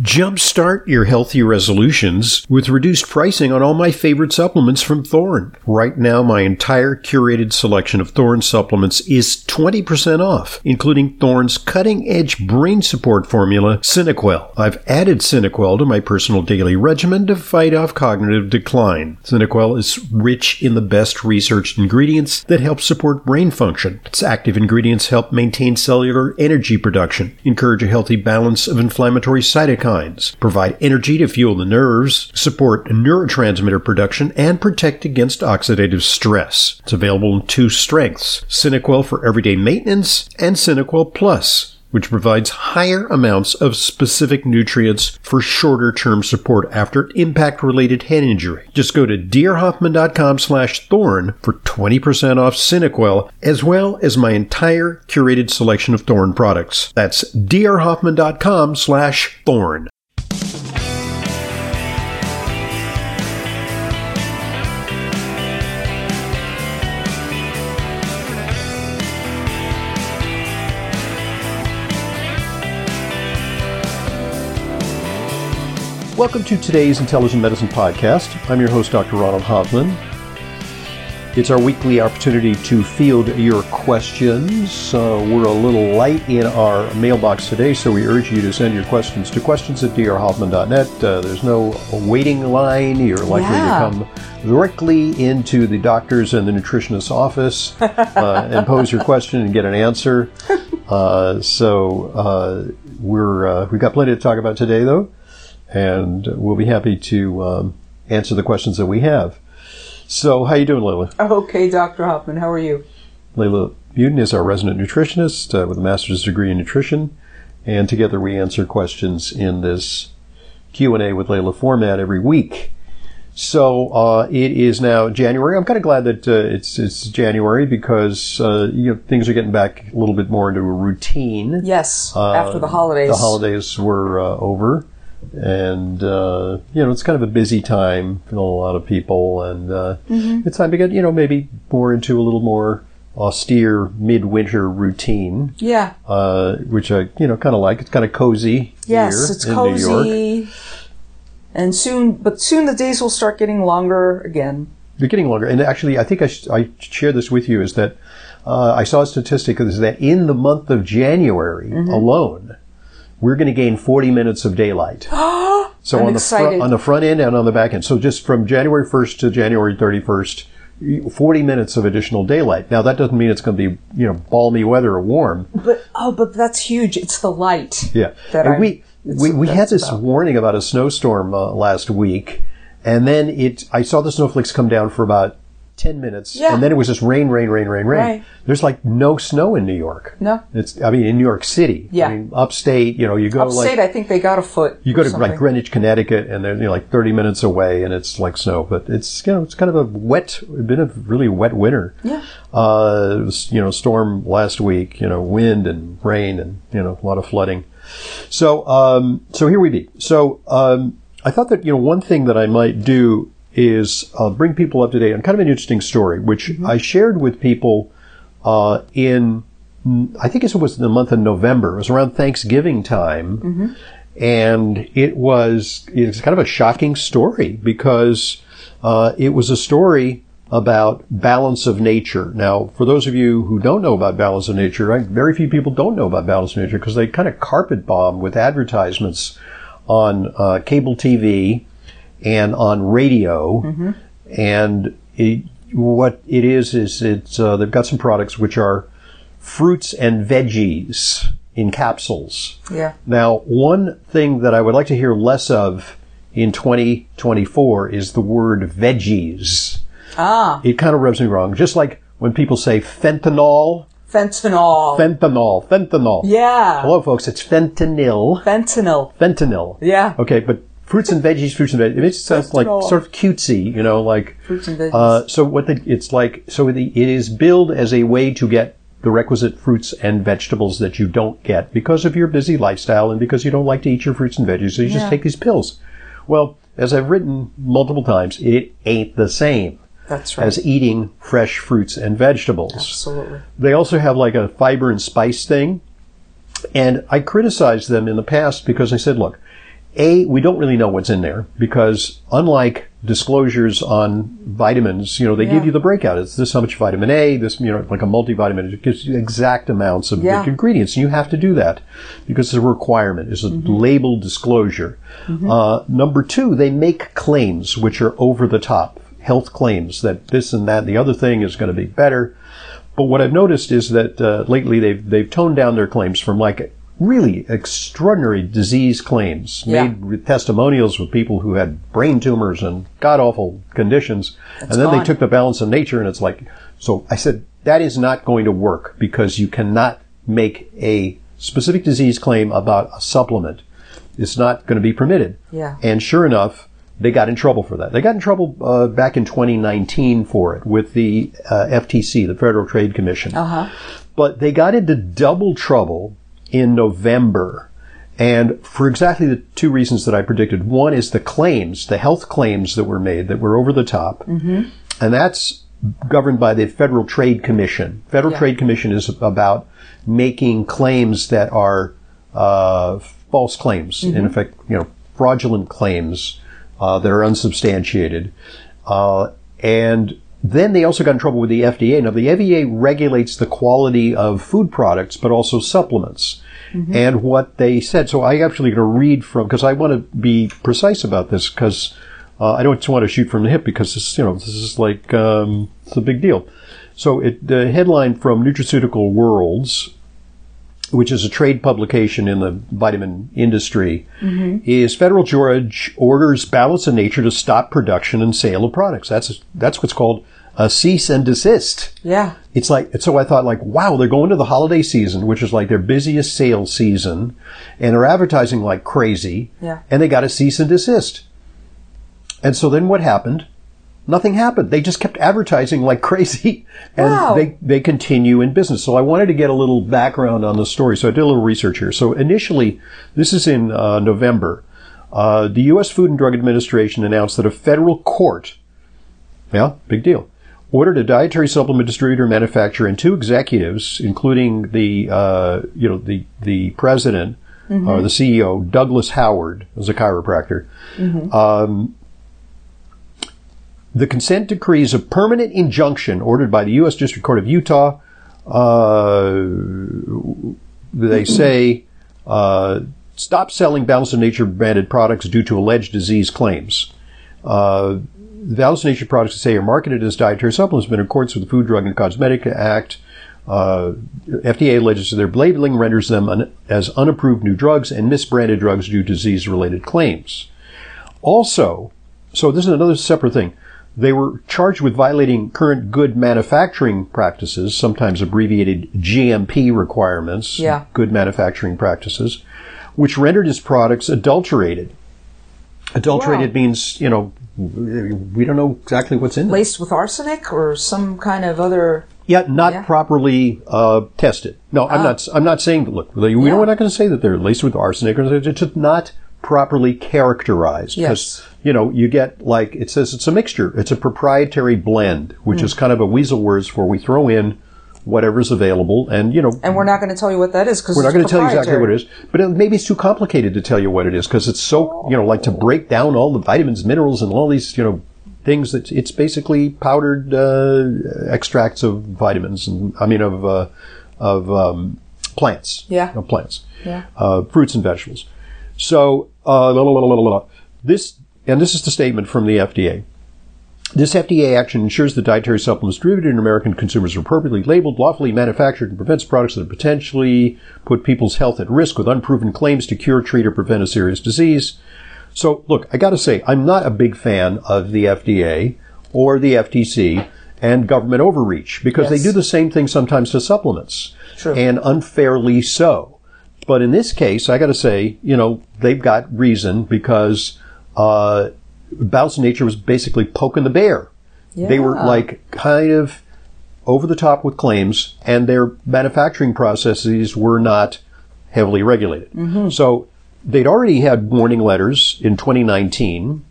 Jumpstart your healthy resolutions with reduced pricing on all my favorite supplements from Thorne. Right now, my entire curated selection of Thorne supplements is 20% off, including Thorne's cutting edge brain support formula, Synaquell. I've added Synaquell to my personal daily regimen to fight off cognitive decline. Synaquell is rich in the best researched ingredients that help support brain function. Its active ingredients help maintain cellular energy production, encourage a healthy balance of inflammatory cytokines provide energy to fuel the nerves, support neurotransmitter production, and protect against oxidative stress. It's available in two strengths Synaquell for everyday maintenance and Synaquell Plus which provides higher amounts of specific nutrients for shorter term support after impact related head injury. Just go to drhoffman.com slash thorne for 20% off Synaquell as well as my entire curated selection of Thorne products. That's drhoffman.com slash thorne. Welcome to today's Intelligent Medicine Podcast. I'm your host, Dr. Ronald Hoffman. It's our weekly opportunity to field your questions. Uh, we're a little light in our mailbox today, so we urge you to send your questions to questions at drhoffman.net. Uh, there's no waiting line. You're likely yeah. to come directly into the doctor's and the nutritionist's office uh, and pose your question and get an answer. Uh, so uh, we're uh, we've got plenty to talk about today, though and we'll be happy to um, answer the questions that we have. So, how are you doing, Leyla? Okay, Dr. Hoffman. How are you? Leyla Muedin is our resident nutritionist uh, with a master's degree in nutrition, and together we answer questions in this Q and A with Leyla format every week. So uh, it is now January. I'm kind of glad that uh, it's it's January because uh, you know things are getting back a little bit more into a routine. Yes, after the uh, holidays. The holidays were uh, over and uh, you know it's kind of a busy time for a lot of people, and uh, mm-hmm. it's time to get you know maybe more into a little more austere midwinter routine. Yeah, uh, which I you know kind of like. It's kind of cozy. Yes, it's cozy. And soon, but soon the days will start getting longer again. They're getting longer, and actually, I think I, sh- I share this with you is that uh, I saw a statistic is that in the month of January mm-hmm. alone we're going to gain 40 minutes of daylight. so I'm on the front, on the front end and on the back end. So just from January 1st to January 31st, 40 minutes of additional daylight. Now that doesn't mean it's going to be, you know, balmy weather or warm. But oh, but that's huge. It's the light. Yeah. and we we, we had this about. warning about a snowstorm uh, last week and then it I saw the snowflakes come down for about 10 minutes. Yeah. And then it was just rain, rain, rain, rain, rain. Right. There's like no snow in New York. No. It's, I mean, in New York City. Yeah. I mean, upstate, you know, you go upstate, like. Upstate, I think they got a foot. You go to something. like Greenwich, Connecticut, and they're you know, like 30 minutes away and it's like snow. But it's, you know, it's kind of a wet, been a really wet winter. Yeah. Uh, it was, you know, storm last week, you know, wind and rain and, you know, a lot of flooding. So, um, so here we be. So, um, I thought that, you know, one thing that I might do is uh, bring people up to date on kind of an interesting story, which mm-hmm. I shared with people uh, in, I think it was the month of November. It was around Thanksgiving time. Mm-hmm. And it was, it's kind of a shocking story because uh, it was a story about balance of nature. Now, for those of you who don't know about balance of nature, right, very few people don't know about balance of nature because they kind of carpet bomb with advertisements on uh, cable TV and on radio. Mm-hmm. And it, what it is is it's uh, they've got some products which are fruits and veggies in capsules. Yeah. Now, one thing that I would like to hear less of in 2024 is the word veggies. Ah. It kind of rubs me wrong. Just like when people say fentanyl. Fentanyl. Fentanyl. Fentanyl. Yeah. Hello, folks. It's fentanyl. Fentanyl. Fentanyl. Yeah. Okay, but fruits and veggies, fruits and veggies. It sounds like sort of cutesy, you know, like fruits and veggies. Uh, so what the, it's like, so the, it is billed as a way to get the requisite fruits and vegetables that you don't get because of your busy lifestyle and because you don't like to eat your fruits and veggies. So you yeah. just take these pills. Well, as I've written multiple times, it ain't the same. That's right. As eating fresh fruits and vegetables. Absolutely. They also have like a fiber and spice thing. And I criticized them in the past because I said, look, A, we don't really know what's in there because unlike disclosures on vitamins, you know, they give you the breakout. It's this how much vitamin A, this, you know, like a multivitamin, it gives you exact amounts of Yeah. ingredients. And you have to do that because it's a requirement. It's a Mm-hmm. label disclosure. Uh, number two, they make claims which are over the top. Health claims that this and that and the other thing is going to be better. But what I've noticed is that uh, lately they've they've toned down their claims from like really extraordinary disease claims Yeah. made with testimonials with people who had brain tumors and god awful conditions, and then gone. they took the balance of nature and it's like so. I said that is not going to work because you cannot make a specific disease claim about a supplement. It's not going to be permitted. Yeah. And sure enough, they got in trouble for that. They got in trouble uh, back in 2019 for it with the uh, FTC, the Federal Trade Commission. Uh-huh. But they got into double trouble in November. And for exactly the two reasons that I predicted. One is the claims, the health claims that were made that were over the top. Mm-hmm. And that's governed by the Federal Trade Commission. Federal Yeah. Trade Commission is about making claims that are uh, false claims, in effect, you know, fraudulent claims uh, that are unsubstantiated. Uh, and then they also got in trouble with the FDA. Now, the FDA regulates the quality of food products, but also supplements. And what they said, so I actually going to read from, because I want to be precise about this, because uh, I don't want to shoot from the hip, because this, you know, this is like, um, it's a big deal. So it, the headline from Nutraceuticals World, which is a trade publication in the vitamin industry, is federal judge orders Balance of Nature to stop production and sale of products. That's that's what's called a cease and desist. Yeah. It's like so I thought like wow they're going to the holiday season which is like their busiest sales season and they're advertising like crazy Yeah. and they got a cease and desist. And so then what happened? Nothing happened. They just kept advertising like crazy and Wow. they they continue in business. So I wanted to get a little background on the story. So I did a little research here. So initially this is in uh, November. Uh, the U.S. Food and Drug Administration announced that a federal court yeah, big deal. Ordered a dietary supplement distributor, manufacturer, and two executives, including the uh, you know the the president or the CEO, Douglas Howard, as a chiropractor. Um, the consent decree is a permanent injunction ordered by the U.S. District Court of Utah. Uh, they say uh, stop selling Balance of Nature branded products due to alleged disease claims. Uh, the of products that say are marketed as dietary supplements been in accordance with the Food, Drug, and Cosmetic Act. Uh, FDA alleges that their labeling renders them un- as unapproved new drugs and misbranded drugs due to disease-related claims. Also, so this is another separate thing. They were charged with violating current good manufacturing practices, sometimes abbreviated GMP requirements, Yeah. good manufacturing practices, which rendered his products adulterated. Adulterated Wow. means, you know, we don't know exactly what's in it. Laced with arsenic or some kind of other. Yeah, not Yeah. Ah. properly uh, tested. No, I'm not. I'm not saying that. Look, we Yeah. we're not going to say that they're laced with arsenic, or it's just not properly characterized. Yes. you know, you get like it says it's a mixture. It's a proprietary blend, which Hmm. is kind of a weasel words for we throw in whatever's available, and you know, And we're not going to tell you what that is because we're not going to tell you exactly what it is, but it, maybe it's too complicated to tell you what it is because it's so, you know, like to break down all the vitamins, minerals, and all these, you know, things that it's basically powdered uh, extracts of vitamins and I mean of uh, of um, plants, Yeah. of plants, Yeah. uh, fruits and vegetables. So uh, la, la, la, la, la, la. this and this is the statement from the FDA. This FDA action ensures that dietary supplements distributed in American consumers are appropriately labeled, lawfully manufactured, and prevents products that potentially put people's health at risk with unproven claims to cure, treat, or prevent a serious disease. So, look, I got to say, I'm not a big fan of the FDA or the FTC and government overreach because Yes. they do the same thing sometimes to supplements, True. and unfairly so. But in this case, I got to say, you know, they've got reason because uh, Of Nature was basically poking the bear. They were like kind of over the top with claims, and their manufacturing processes were not heavily regulated. So they'd already had warning letters in 2019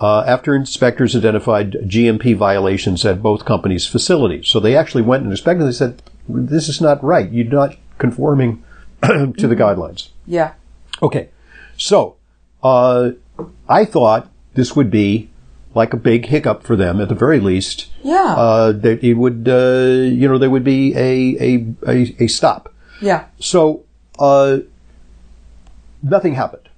uh, after inspectors identified GMP violations at both companies' facilities. So they actually went and inspected. They said, "This is not right. You're not conforming to the guidelines." Yeah. Okay, so uh, I thought this would be like a big hiccup for them at the very least. Yeah. Uh, that it would, uh, you know, there would be a, a, a, a stop. yeah. So, uh, nothing happened.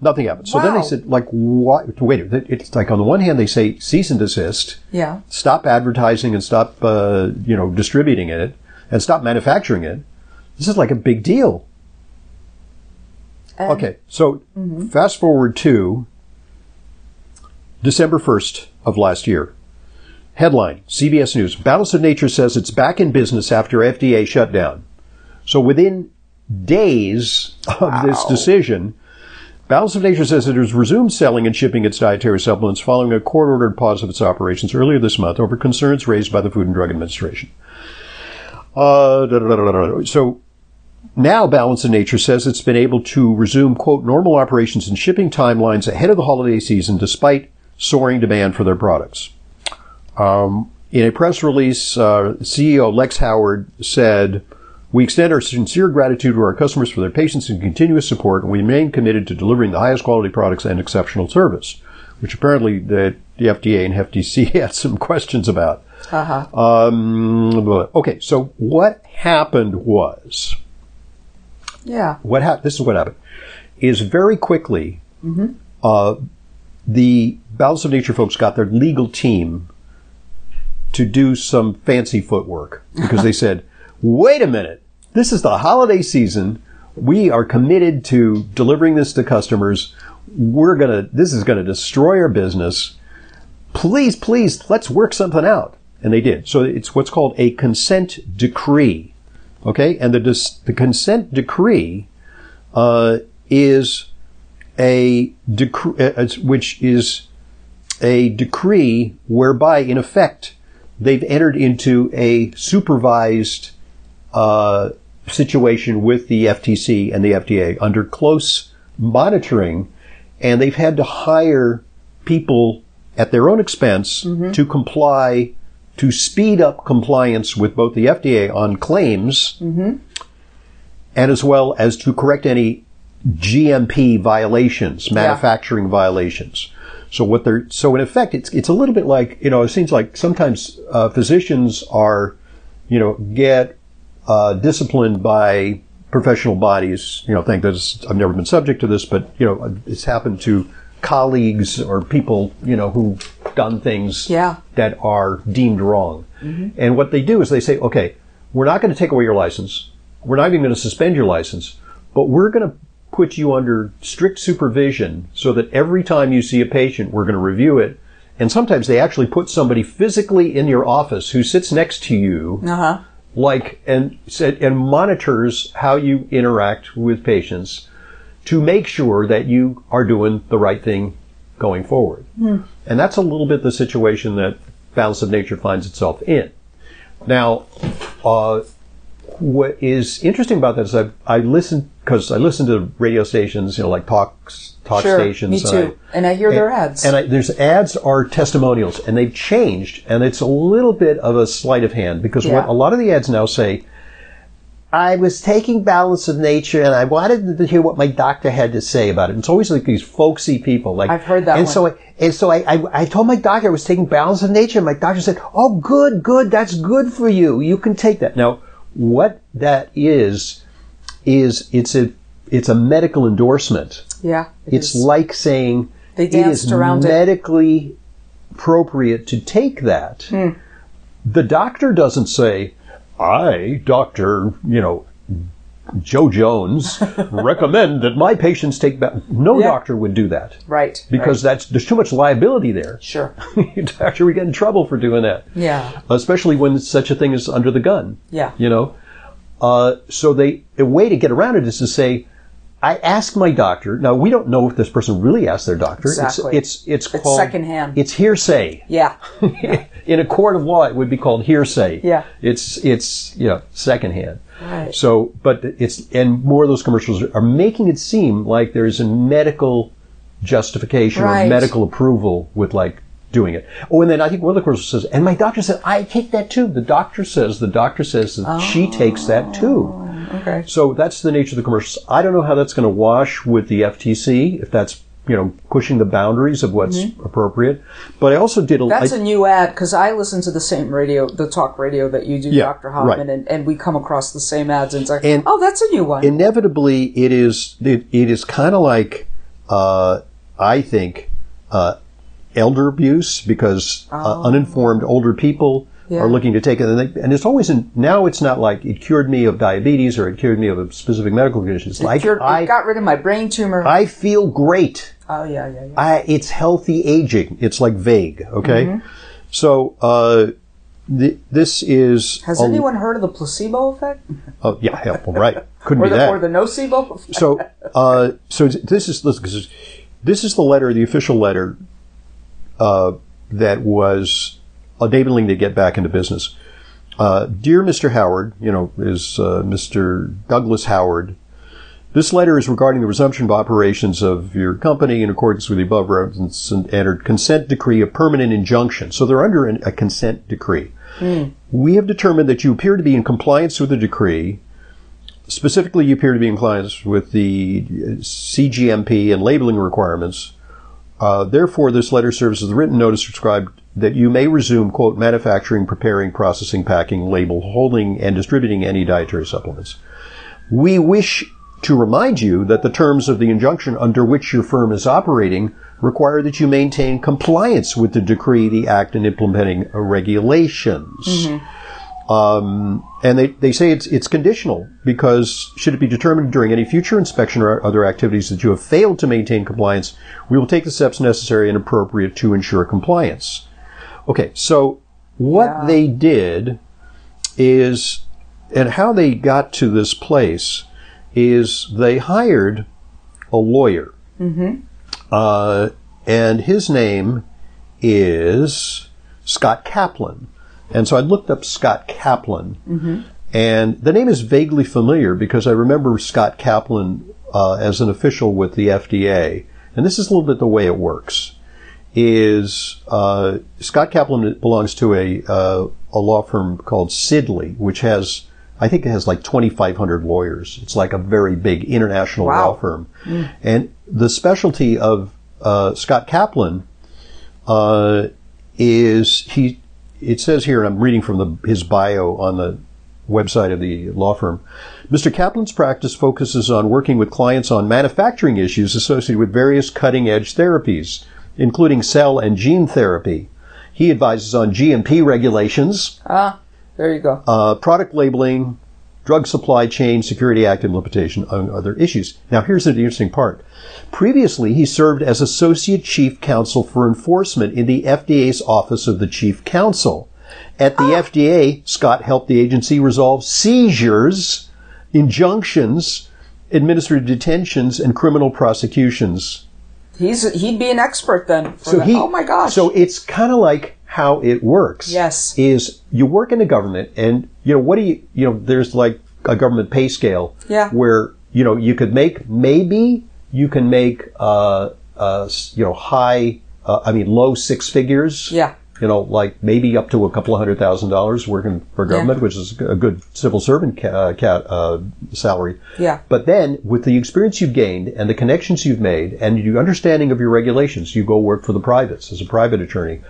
Nothing happened. So then they said, like, what? Wait, it's like on the one hand they say cease and desist, Yeah. stop advertising and stop, uh, you know, distributing it, and stop manufacturing it. This is like a big deal. And- Okay, so fast forward to December 1st of last year. Headline CBS News Balance of Nature says it's back in business after FDA shutdown. So within days of this decision, Balance of Nature says it has resumed selling and shipping its dietary supplements following a court ordered pause of its operations earlier this month over concerns raised by the Food and Drug Administration. Uh, da, da, da. So now Balance of Nature says it's been able to resume, quote, normal operations and shipping timelines ahead of the holiday season despite soaring demand for their products. Um, in a press release, uh, CEO Lex Howard said, we extend our sincere gratitude to our customers for their patience and continuous support, and we remain committed to delivering the highest quality products and exceptional service, which apparently the, the FDA and FTC had some questions about. Uh-huh. Um, okay, so what happened was, Yeah. what hap- this is what happened, is very quickly, uh, the Balance of Nature folks got their legal team to do some fancy footwork because they said, wait a minute, this is the holiday season. We are committed to delivering this to customers. We're gonna, this is gonna destroy our business. Please, please, let's work something out. And they did. So it's what's called a consent decree. Okay? And the, dis- the consent decree, uh, is a decree, uh, which is a decree whereby, in effect, they've entered into a supervised uh, situation with the FTC and the FDA under close monitoring, and they've had to hire people at their own expense to comply, to speed up compliance with both the FDA on claims, and as well as to correct any GMP violations, manufacturing violations. So what they're so in effect, it's it's a little bit like you know it seems like sometimes uh, physicians are you know get uh, disciplined by professional bodies. You know, think that I've never been subject to this, but you know it's happened to colleagues or people you know who've done things Yeah. that are deemed wrong. And what they do is they say, okay, we're not going to take away your license. We're not even going to suspend your license, but we're going to put you under strict supervision so that every time you see a patient, we're going to review it. And sometimes they actually put somebody physically in your office who sits next to you, Uh-huh. like, and and monitors how you interact with patients to make sure that you are doing the right thing going forward. And that's a little bit the situation that Balance of Nature finds itself in. Now, uh, what is interesting about that is I, I listen because I listen to radio stations, you know, like talks, talk Sure. stations. Me and too. And I hear their ads. And I, there's ads are testimonials, and they've changed, and it's a little bit of a sleight of hand because what a lot of the ads now say. I was taking balance of nature, and I wanted to hear what my doctor had to say about it. It's always like these folksy people. Like I've heard that And one. so, I, and so I, I, I told my doctor I was taking balance of nature, and my doctor said, "Oh, good, good, that's good for you. You can take that." Now, what that is is it's a it's a medical endorsement. Yeah. it It's is. like saying They it is around it. medically appropriate to take that. Hmm. The doctor doesn't say, I, Dr. You know, Joe Jones, recommend that my patients take that. No Yeah. doctor would do that right. because right. that's there's too much liability there. Sure. doctor we get in trouble for doing that Yeah. especially when such a thing is under the gun. Yeah. You know? Uh, so they, a way to get around it is to say, I asked my doctor. Now we don't know if this person really asked their doctor. Exactly. It's, it's, it's It's called, secondhand. It's hearsay. Yeah. In a court of law, it would be called hearsay. Yeah. It's, it's, you know, secondhand. Right. So, but it's, and more of those commercials are making it seem like there's a medical justification or medical approval with like doing it. Oh, and then I think one of the commercials says, and my doctor said, I take that too. The doctor says, the doctor says that she takes that too. Okay. So that's the nature of the commercials. I don't know how that's going to wash with the FTC, if that's you know, pushing the boundaries of what's appropriate. But I also did a. Mm-hmm. That's I- a new ad because I listen to the same radio, the talk radio that you do, Yeah, Dr. Hoffman, right. and, and we come across the same ads and it's like, And- oh, that's a new one. inevitably it is it, it is kind of like uh, I think uh, elder abuse because uh, uninformed older people Oh. Yeah. are looking to take it and, they, and it's always in now it's not like it cured me of diabetes or it cured me of a specific medical condition it's like Cured- it I got rid of my brain tumor. I feel great oh, yeah, yeah, yeah. I, it's healthy aging it's like vague okay Mm-hmm. so uh, th- this is Has a- anyone heard of the placebo effect? oh, yeah, yeah well, right couldn't be the, that or the nocebo effect? so uh, so this is this is the letter, the official letter uh, that was enabling to get back into business. Uh, dear Mr. Howard, you know, is uh, Mr. Douglas Howard. This letter is regarding the resumption of operations of your company in accordance with the above reference and entered consent decree of permanent injunction. So they're under an, a consent decree. We have determined that you appear to be in compliance with the decree Specifically, you appear to be in compliance with the CGMP and labeling requirements. Uh, therefore, this letter serves as a written notice prescribed that you may resume, quote, manufacturing, preparing, processing, packing, label, holding, and distributing any dietary supplements. We wish to remind you that the terms of the injunction under which your firm is operating require that you maintain compliance with the decree, the act, and implementing regulations. Um, and they, they say it's, it's conditional because should it be determined during any future inspection or other activities that you have failed to maintain compliance, we will take the steps necessary and appropriate to ensure compliance. Okay, so what Yeah. they did is, and how they got to this place is they hired a lawyer. Uh, and his name is Scott Kaplan. And so I looked up Scott Kaplan. And the name is vaguely familiar because I remember Scott Kaplan uh, as an official with the FDA. And this is a little bit the way it works. Is uh, Scott Kaplan belongs to a uh, a law firm called Sidley, which has I think it has like 2,500 lawyers. It's like a very big international Wow. law firm. And the specialty of uh, Scott Kaplan uh, is he. It says here, and I'm reading from the, his bio on the website of the law firm. Mr. Kaplan's practice focuses on working with clients on manufacturing issues associated with various cutting edge therapies, including cell and gene therapy. He advises on GMP regulations, Ah, there you go. uh, product labeling, drug supply chain, security act implementation, among other issues. Now, here's the interesting part. Previously, he served as Associate Chief Counsel for Enforcement in the FDA's Office of the Chief Counsel. At the ah. FDA, Scott helped the agency resolve seizures, injunctions, administrative detentions, and criminal prosecutions. He's he'd be an expert then. For So that. he, oh my gosh. So it's kind of like how it works. Yes. Is you work in the government and, you know, what do you, you know, there's like a government pay scale. Yeah. Where, you know, you could make, maybe you can make, uh, uh, you know, high, uh, I mean, low six figures. yeah. You know, like maybe up to a couple of hundred thousand dollars working for government, which is a good civil servant ca- uh, ca- uh, salary. Yeah. But then, with the experience you've gained and the connections you've made and your understanding of your regulations, you go work for the privates as a private attorney,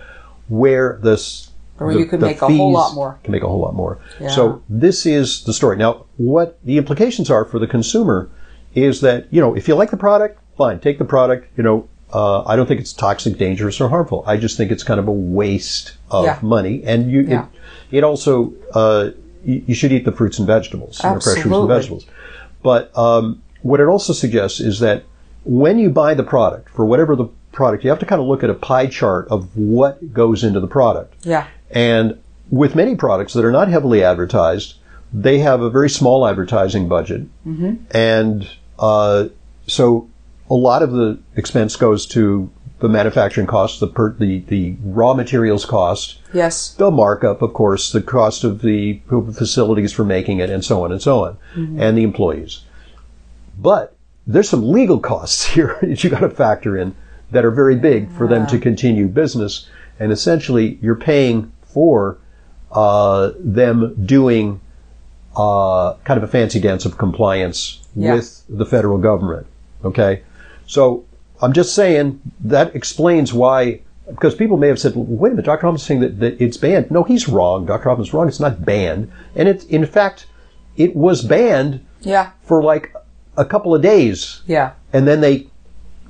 where this Where you can make a whole lot more. Can make a whole lot more. Yeah. So this is the story. Now, what the implications are for the consumer is that you know if you like the product, fine, take the product. You know, uh, I don't think it's toxic, dangerous, or harmful. I just think it's kind of a waste of Yeah. money, and you Yeah. it, it also uh, you, you should eat the fruits and vegetables, you know, fresh fruits and vegetables. But um, what it also suggests is that when you buy the product for whatever the product, you have to kind of look at a pie chart of what goes into the product. Yeah. And with many products that are not heavily advertised, they have a very small advertising budget. And uh, so a lot of the expense goes to the manufacturing costs, the, per, the, the raw materials cost, Yes. the markup, of course, the cost of the facilities for making it, and so on and so on, and the employees. But there's some legal costs here that you got to factor in that are very big for them to continue business, and essentially you're paying for uh, them doing uh, kind of a fancy dance of compliance Yeah. with the federal government. Okay, so I'm just saying that explains why. Because people may have said, well, "Wait a minute, Dr. Hoffman's saying that, that it's banned." No, he's wrong. Dr. Hoffman's wrong. It's not banned, and it, in fact, it was banned Yeah. for like a couple of days, Yeah. and then they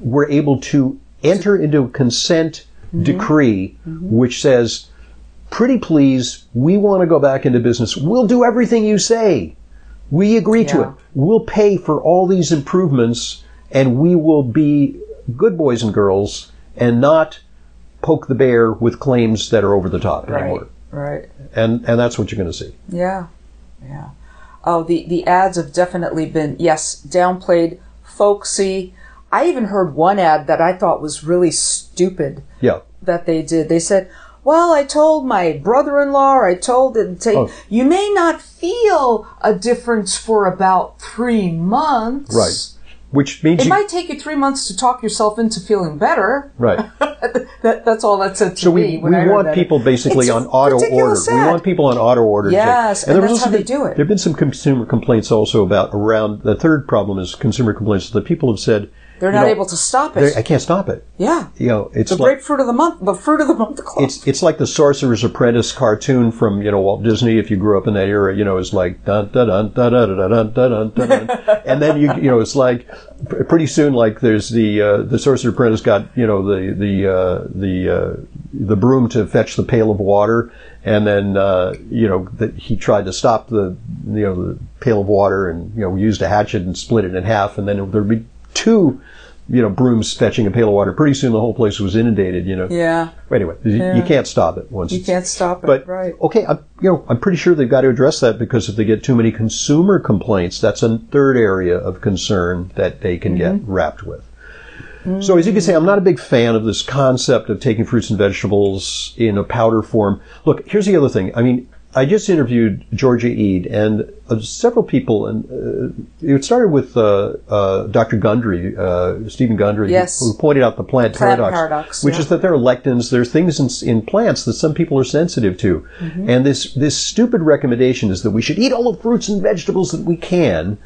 were able to enter into a consent mm-hmm. decree mm-hmm. which says, pretty please, we want to go back into business. We'll do everything you say. We agree to it. We'll pay for all these improvements and we will be good boys and girls and not poke the bear with claims that are over the top Right. anymore. Right. And, and that's what you're going to see. Yeah. Yeah. Oh, the, the ads have definitely been, yes, downplayed, folksy. I even heard one ad that I thought was really stupid Yeah. that they did. They said, well, I told my brother-in-law, I told him, say, Oh. you may not feel a difference for about three months. Right. Which means It you, might take you three months to talk yourself into feeling better. right. that, that's all that said to So we, me. we I want that. people basically It's on auto order. ridiculous We want people on auto order. Yes, and there that's how they do it. There have been some consumer complaints also about around the third problem is consumer complaints that people have said They're you not know, able to stop it. I can't stop it. yeah. You know, it's The like grapefruit of the month, the fruit of the month club. it's it's like the Sorcerer's Apprentice cartoon from you know Walt Disney. If you grew up in that era, you know it's like dun dun dun dun dun dun dun dun dun, dun. and then you you know it's like pretty soon like there's the uh, the Sorcerer's Apprentice got you know the the uh, the uh, the broom to fetch the pail of water, and then uh, you know that he tried to stop the you know the pail of water and you know used a hatchet and split it in half, and then there'd be two. You know, brooms fetching a pail of water. Pretty soon, the whole place was inundated. You know, yeah. Anyway, you- Yeah. you can't stop it once. You can't stop it. But right. okay, I'm, you know, I'm pretty sure they've got to address that because if they get too many consumer complaints, that's a third area of concern that they can get Mm-hmm. wrapped with. So as you can see, I'm not a big fan of this concept of taking fruits and vegetables in a powder form. Look, here's the other thing. I mean, I just interviewed Georgia Ede and uh, several people, and uh, it started with uh, uh, Dr. Gundry, uh, Steven Gundry, Yes. who, who pointed out the plant, Plant paradox, paradox, which yeah. is that there are lectins, there's things in, in plants that some people are sensitive to. Mm-hmm. And this, this stupid recommendation is that we should eat all the fruits and vegetables that we can.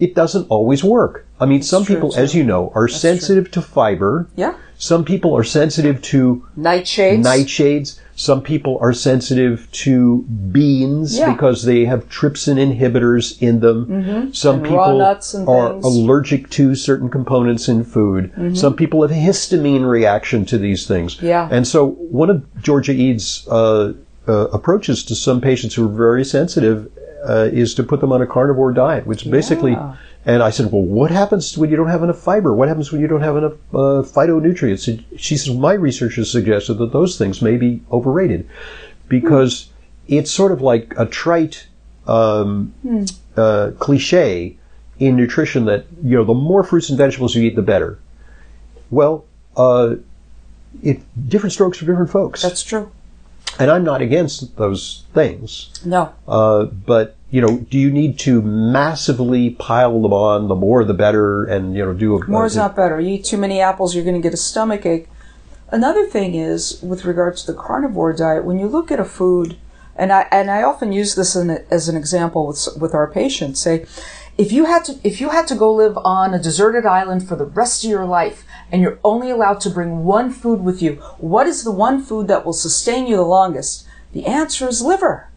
It doesn't always work. I mean, some Hmm. true, people, too. as you know, are sensitive to fiber. Yeah. Some people are sensitive to Nightshades. nightshades. Some people are sensitive to beans Yeah. because they have trypsin inhibitors in them. Some And people raw nuts and are things. allergic to certain components in food. Some people have a histamine reaction to these things. Yeah. And so one of Georgia Ede's uh, uh, approaches to some patients who are very sensitive uh, is to put them on a carnivore diet, which basically. And I said, "Well, what happens when you don't have enough fiber? What happens when you don't have enough uh, phytonutrients?" She says, "My research has suggested that those things may be overrated because it's sort of like a trite um, uh, cliche in nutrition that you know the more fruits and vegetables you eat, the better." Well, uh, it different strokes for different folks, That's true. And I'm not against those things. No. Uh, but you know, do you need to massively pile them on? The more, the better, and you know, do a More is uh, not better. You eat too many apples, you're going to get a stomach ache. Another thing is, with regards to the carnivore diet, when you look at a food, and I and I often use this in, as an example with with our patients. Say, if you had to if you had to go live on a deserted island for the rest of your life, and you're only allowed to bring one food with you, what is the one food that will sustain you the longest? The answer is liver.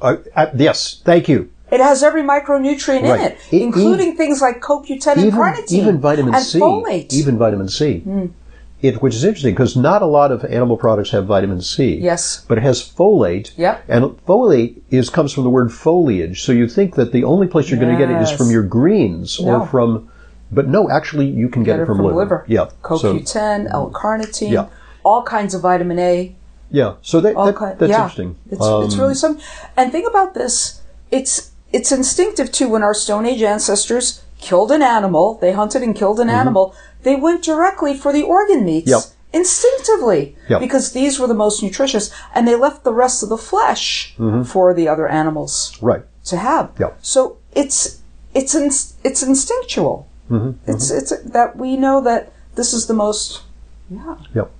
Uh, uh, yes, thank you. It has every micronutrient Right. in it, E- including things like CoQ10 and Even carnitine, even vitamin and C, folate. Even vitamin C. It, which is interesting because not a lot of animal products have vitamin C. Yes. but it has folate. Yep. And folate is comes from the word foliage. So you think that the only place you're going to get it is from your greens No. or from, but no, actually you can get, Get it from, liver. liver. Yeah. So CoQ10, L-carnitine, Yeah. all kinds of vitamin A. yeah. So that, that- kind, that's yeah. interesting. It's, it's Um, really something. And think about this. It's it's instinctive too. When our Stone Age ancestors killed an animal, they hunted and killed an animal. They went directly for the organ meats. Mm-hmm. Yep. Instinctively, Yep. because these were the most nutritious, and they left the rest of the flesh for the other animals right. to have. Mm-hmm. Yep. So it's it's ins it's instinctual. Mm-hmm. It's it's that we know that this is the most. Yeah. Yep.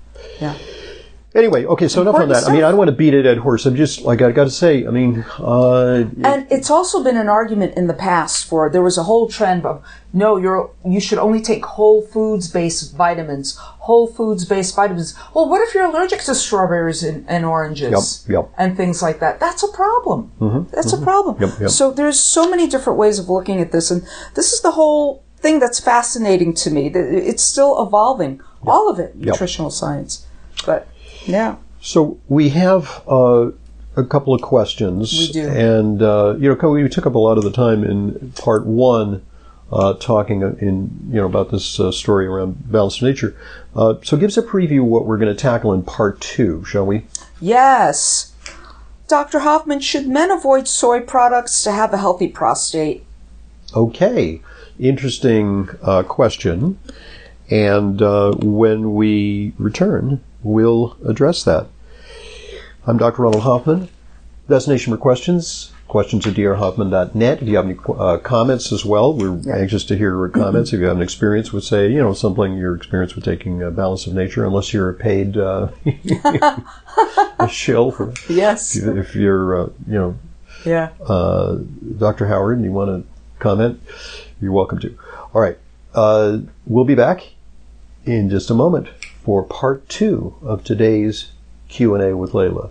Yeah. Anyway, okay, so enough on that. I mean. I don't want to beat a dead horse. I'm just like I got to say. I mean, uh, And it's also been an argument in the past for there was a whole trend of no, you're you should only take whole foods based vitamins, whole foods based vitamins. Well, what if you're allergic to strawberries and, and oranges Yep, yep. and things like that? That's a problem. That's a problem. Yep, yep. So there's so many different ways of looking at this, and this is the whole thing that's fascinating to me. It's still evolving, all of it, nutritional science. But yeah. So we have uh, a couple of questions. We do. and uh, you know, we took up a lot of the time in part one, uh, talking in you know about this uh, story around balanced nature. Uh, so give us a preview of what we're going to tackle in part two, shall we? Yes. Dr. Hoffman, should men avoid soy products to have a healthy prostate? Okay, interesting uh, question. And uh, when we return, we'll address that. I'm Dr. Ronald Hoffman. Destination for questions, questions at drhoffman.net. If you have any uh, comments as well, we're anxious to hear your comments. If you have an experience with, say, you know, something your experience with taking uh, balance of nature, unless you're a paid uh, a shill for, Yes. if you're, uh, you know, Yeah. uh, Dr. Howard and you want to comment, you're welcome to. All right. Uh, we'll be back in just a moment for part two of today's Q&A with Leyla.